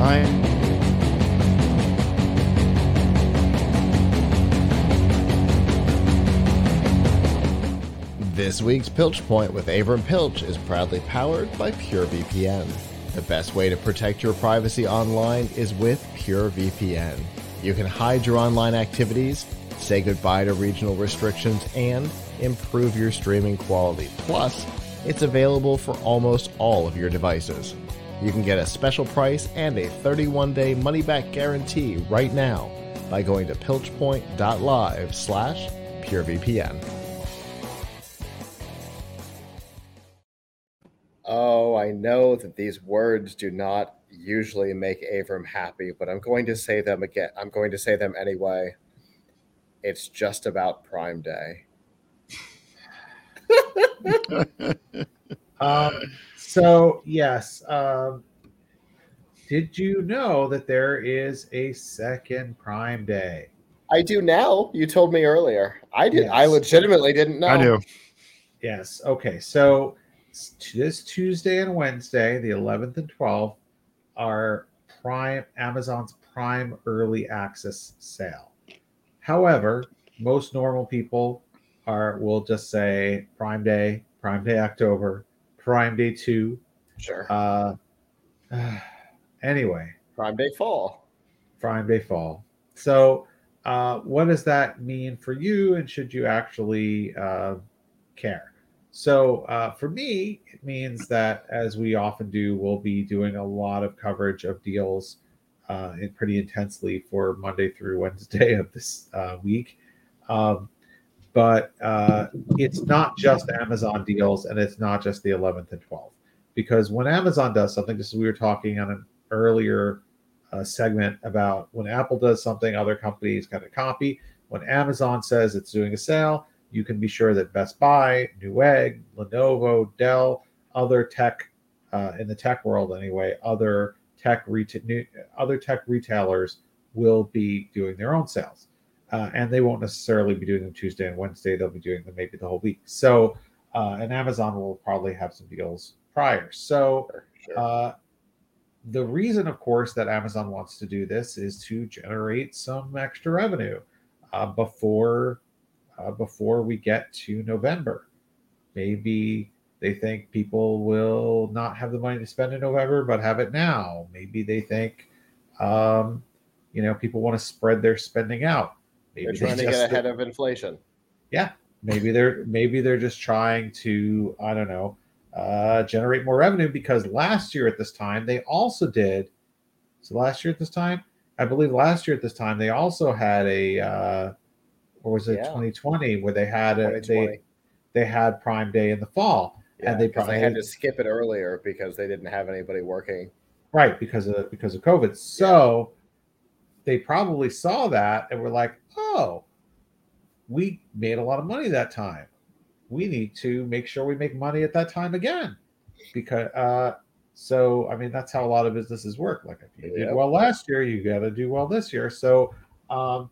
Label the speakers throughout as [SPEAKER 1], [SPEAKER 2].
[SPEAKER 1] time. This week's Pilch Point with Avram Pilch is proudly powered by PureVPN. The best way to protect your privacy online is with PureVPN. You can hide your online activities, say goodbye to regional restrictions, and improve your streaming quality. Plus, it's available for almost all of your devices. You can get a special price and a 31 day money back guarantee right now by going to pilchpoint.live slash purevpn. Oh, I know that these words do not usually make Avram happy, but I'm going to say them again. I'm going to say them anyway. It's just about Prime Day.
[SPEAKER 2] um, so yes, um, did you know that there is a second Prime Day?
[SPEAKER 1] I do now. You told me earlier. I did. Yes. I legitimately didn't know.
[SPEAKER 3] I do.
[SPEAKER 2] Yes. Okay. So this Tuesday and Wednesday, the 11th and 12th, are Prime Amazon's Prime Early Access sale. However, most normal people are will just say Prime Day, Prime Day October, Prime Day Two.
[SPEAKER 1] Sure.
[SPEAKER 2] Uh, anyway,
[SPEAKER 1] Prime Day Fall.
[SPEAKER 2] Prime Day Fall. So, uh, what does that mean for you, and should you actually uh, care? So uh, for me, it means that as we often do, we'll be doing a lot of coverage of deals uh, pretty intensely for Monday through Wednesday of this uh, week. Um, but uh, it's not just Amazon deals and it's not just the 11th and 12th. Because when Amazon does something, just as we were talking on an earlier uh, segment about when Apple does something, other companies kind of copy. When Amazon says it's doing a sale, you can be sure that Best Buy, Newegg, Lenovo, Dell, other tech uh, in the tech world anyway, other tech reta- other tech retailers will be doing their own sales, uh, and they won't necessarily be doing them Tuesday and Wednesday. They'll be doing them maybe the whole week. So, uh, and Amazon will probably have some deals prior. So. Uh, the reason, of course, that Amazon wants to do this is to generate some extra revenue uh, before uh, before we get to November. Maybe they think people will not have the money to spend in November, but have it now. Maybe they think, um, you know, people want to spread their spending out.
[SPEAKER 1] Maybe they're trying they to get ahead of inflation.
[SPEAKER 2] Yeah, maybe they're maybe they're just trying to I don't know uh, generate more revenue because last year at this time they also did. So last year at this time, I believe last year at this time they also had a uh, or was it yeah. 2020 where they had a, they they had Prime Day in the fall,
[SPEAKER 1] yeah, and they probably they had to skip it earlier because they didn't have anybody working.
[SPEAKER 2] Right, because of because of COVID. So they probably saw that and were like, "Oh, we made a lot of money that time. We need to make sure we make money at that time again." Because uh, so I mean that's how a lot of businesses work. Like if you yep. did well last year, you got to do well this year. So um,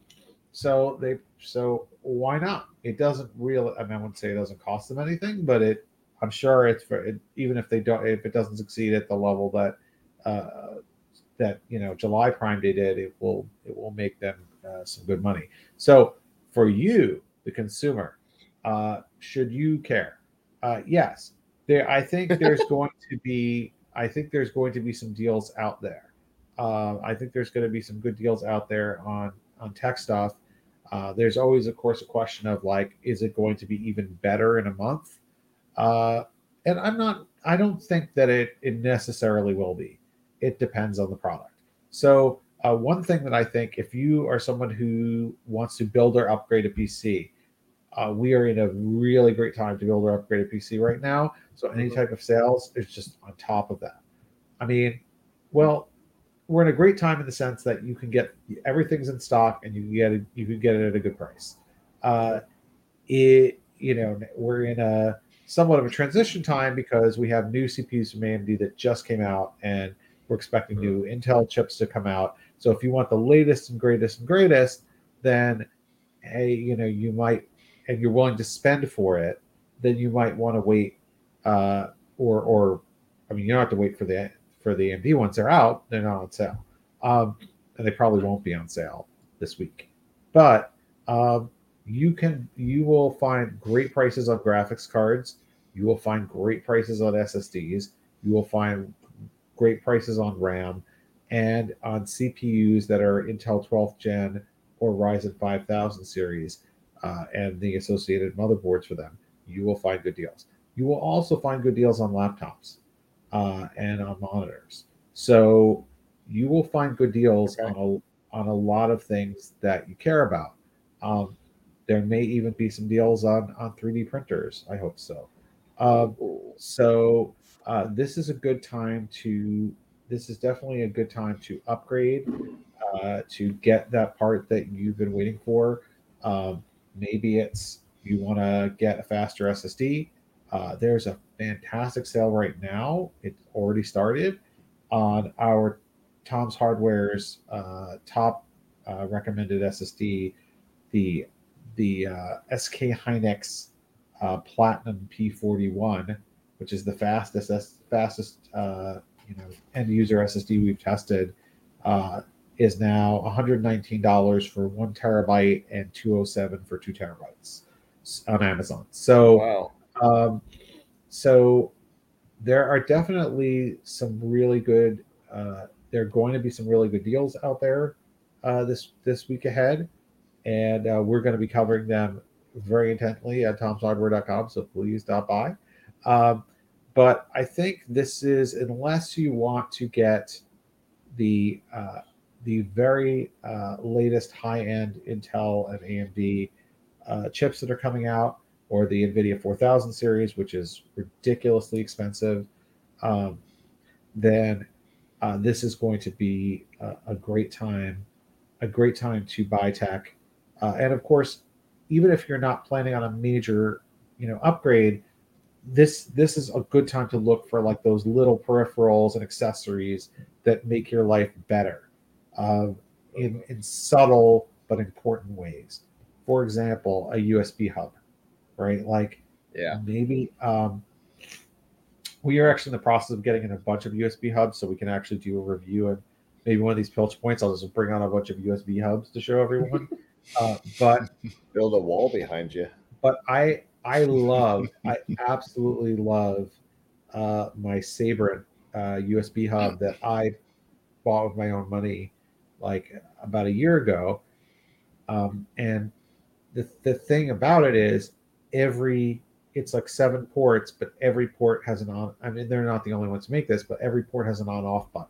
[SPEAKER 2] so they so why not? It doesn't really. I mean, I wouldn't say it doesn't cost them anything, but it. I'm sure it's for it, even if they don't if it doesn't succeed at the level that uh, that you know July Prime Day did, it will it will make them uh, some good money. So for you, the consumer, uh, should you care? Uh, yes, there. I think there's going to be. I think there's going to be some deals out there. Uh, I think there's going to be some good deals out there on on tech stuff uh, there's always, of course, a question of like, is it going to be even better in a month? Uh, and I'm not. I don't think that it it necessarily will be. It depends on the product. So uh, one thing that I think, if you are someone who wants to build or upgrade a PC, uh, we are in a really great time to build or upgrade a PC right now. So any mm-hmm. type of sales is just on top of that. I mean, well, we're in a great time in the sense that you can get everything's in stock and you can get it you can get it at a good price. Uh, it you know we're in a somewhat of a transition time because we have new CPUs from AMD that just came out and we're expecting new Intel chips to come out. So if you want the latest and greatest and greatest, then hey, you know you might and you're willing to spend for it, then you might want to wait uh, or or I mean you don't have to wait for the for the AMD ones, they're out. They're not on sale, um, and they probably won't be on sale this week. But um, you can you will find great prices on graphics cards. You will find great prices on SSDs. You will find great prices on RAM and on CPUs that are Intel 12th Gen or Ryzen 5000 series uh, and the associated motherboards for them. You will find good deals. You will also find good deals on laptops uh, and on monitors. So you will find good deals okay. on a on a lot of things that you care about. Um, there may even be some deals on on 3D printers. I hope so. Um, so uh, this is a good time to. This is definitely a good time to upgrade, uh, to get that part that you've been waiting for. Um, maybe it's you want to get a faster SSD. Uh, there's a fantastic sale right now. It already started on our Tom's Hardware's uh, top uh, recommended SSD, the the uh, SK Hynix uh, Platinum P41, which is the fastest fastest you know end user SSD we've tested, uh, is now $119 for one terabyte and 207 for two terabytes on Amazon. So,
[SPEAKER 1] wow.
[SPEAKER 2] um, so there are definitely some really good. Uh, there are going to be some really good deals out there uh, this this week ahead, and uh, we're going to be covering them very intently at tomshardware.com. So please stop by. Um, but I think this is unless you want to get the uh, the very uh, latest high end Intel and AMD uh, chips that are coming out, or the NVIDIA 4000 series, which is ridiculously expensive, um, then uh, this is going to be a, a, great time, a great time to buy tech. Uh, and of course, even if you're not planning on a major, you know, upgrade, this this is a good time to look for like those little peripherals and accessories that make your life better uh, in in subtle but important ways. For example, a USB hub, right? Like,
[SPEAKER 1] yeah,
[SPEAKER 2] maybe um, we are actually in the process of getting in a bunch of USB hubs, so we can actually do a review and maybe one of these pilch points. I'll just bring on a bunch of USB hubs to show everyone. uh, but
[SPEAKER 1] build a wall behind you.
[SPEAKER 2] But I I love I absolutely love uh, my Sabrent uh, USB hub that I bought with my own money like about a year ago. Um, and the, the thing about it is every it's like seven ports, but every port has an on. I mean, they're not the only ones to make this, but every port has an on-off button.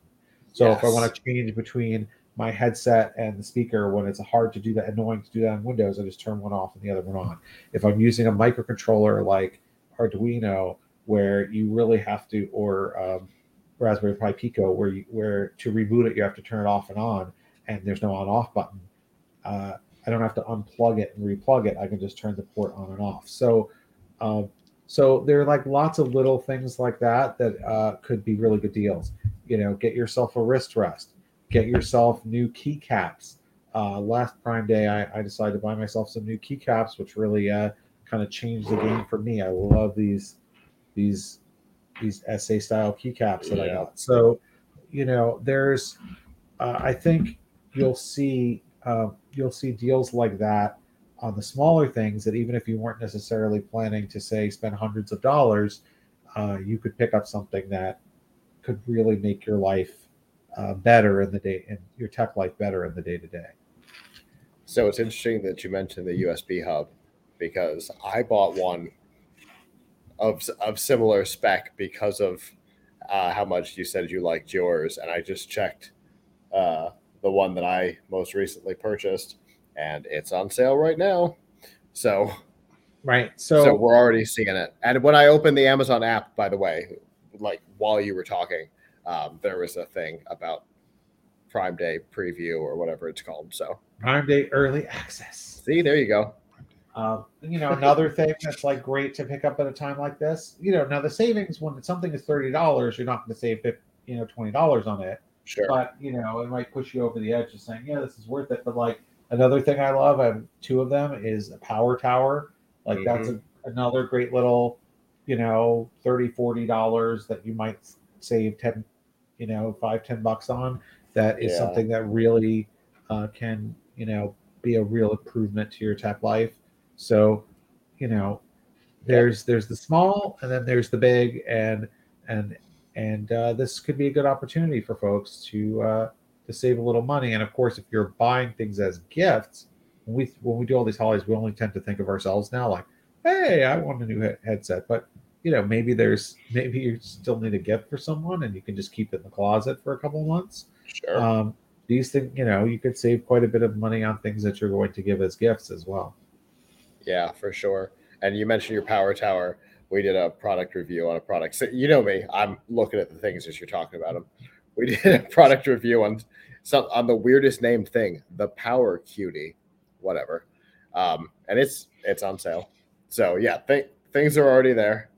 [SPEAKER 2] So yes. if I want to change between my headset and the speaker, when it's hard to do that, annoying to do that on Windows, I just turn one off and the other one on. If I'm using a microcontroller like Arduino, where you really have to, or um, Raspberry Pi Pico, where you, where to reboot it you have to turn it off and on, and there's no on-off button. Uh, I don't have to unplug it and replug it. I can just turn the port on and off. So, um, so there are like lots of little things like that that uh, could be really good deals. You know, get yourself a wrist rest, get yourself new keycaps. Uh, last Prime Day, I, I, decided to buy myself some new keycaps, which really uh, kind of changed the game for me. I love these these these SA style keycaps that yeah. I got. So, you know, there's uh, I think you'll see uh, you'll see deals like that on the smaller things that even if you weren't necessarily planning to say spend hundreds of dollars, uh, you could pick up something that could really make your life uh, better in the day and your tech life better in the day to day.
[SPEAKER 1] So it's interesting that you mentioned the USB hub because I bought one of of similar spec because of uh, how much you said you liked yours, and I just checked uh, the one that I most recently purchased, and it's on sale right now. So,
[SPEAKER 2] right. So,
[SPEAKER 1] so we're already seeing it. And when I opened the Amazon app, by the way, like while you were talking, um, there was a thing about Prime Day preview or whatever it's called. So
[SPEAKER 2] Prime Day early access.
[SPEAKER 1] See, there you go.
[SPEAKER 2] Um, you know, another thing that's like great to pick up at a time like this. You know, now the savings when something is thirty dollars, you're not going to save you know twenty dollars on it.
[SPEAKER 1] Sure.
[SPEAKER 2] But you know, it might push you over the edge of saying, yeah, this is worth it. But like another thing I love, I have two of them, is a power tower. Like mm-hmm. that's a, another great little, you know, 30 40 dollars that you might save 10 you know five ten bucks on that is
[SPEAKER 1] Yeah.
[SPEAKER 2] something that really uh, can you know be a real improvement to your tech life. So you know there's there's the small and then there's the big and and and uh, this could be a good opportunity for folks to uh, to save a little money. And of course if you're buying things as gifts when we when we do all these holidays we only tend to think of ourselves now like hey i want a new he- headset. But you know maybe there's maybe you still need a gift for someone and you can just keep it in the closet for a couple months
[SPEAKER 1] Sure.
[SPEAKER 2] um, these things you know you could save quite a bit of money on things that you're going to give as gifts as well
[SPEAKER 1] Yeah, for sure. And you mentioned your power tower. We did a product review on a product. So you know me. I'm looking at the things as you're talking about them. We did a product review on some on the weirdest named thing, the Power Cutie, whatever. Um, and it's it's on sale. So yeah, th- things are already there.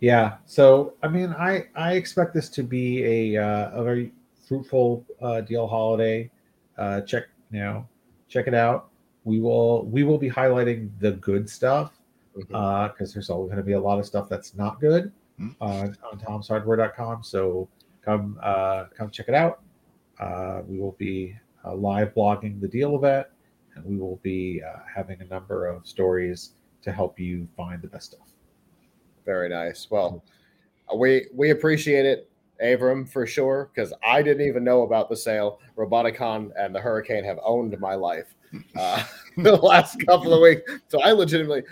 [SPEAKER 2] Yeah. So I mean, I I expect this to be a uh, a very fruitful uh, deal holiday. Uh, check you know check it out. We will we will be highlighting the good stuff because there's always going to be a lot of stuff that's not good
[SPEAKER 4] Mhm.
[SPEAKER 2] uh, on tomshardware.com. So come uh, come check it out. Uh, we will be uh, live blogging the deal event, and we will be uh, having a number of stories to help you find the best stuff.
[SPEAKER 1] Very nice. Well, we we appreciate it, Avram, for sure, because I didn't even know about the sale. Roboticon and the Hurricane have owned my life uh, the last couple of weeks. So I legitimately,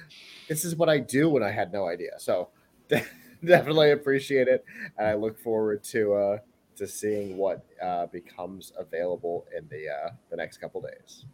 [SPEAKER 1] this is what I do when I had no idea. So definitely appreciate it, and I look forward to uh, to seeing what uh, becomes available in the uh, the next couple days.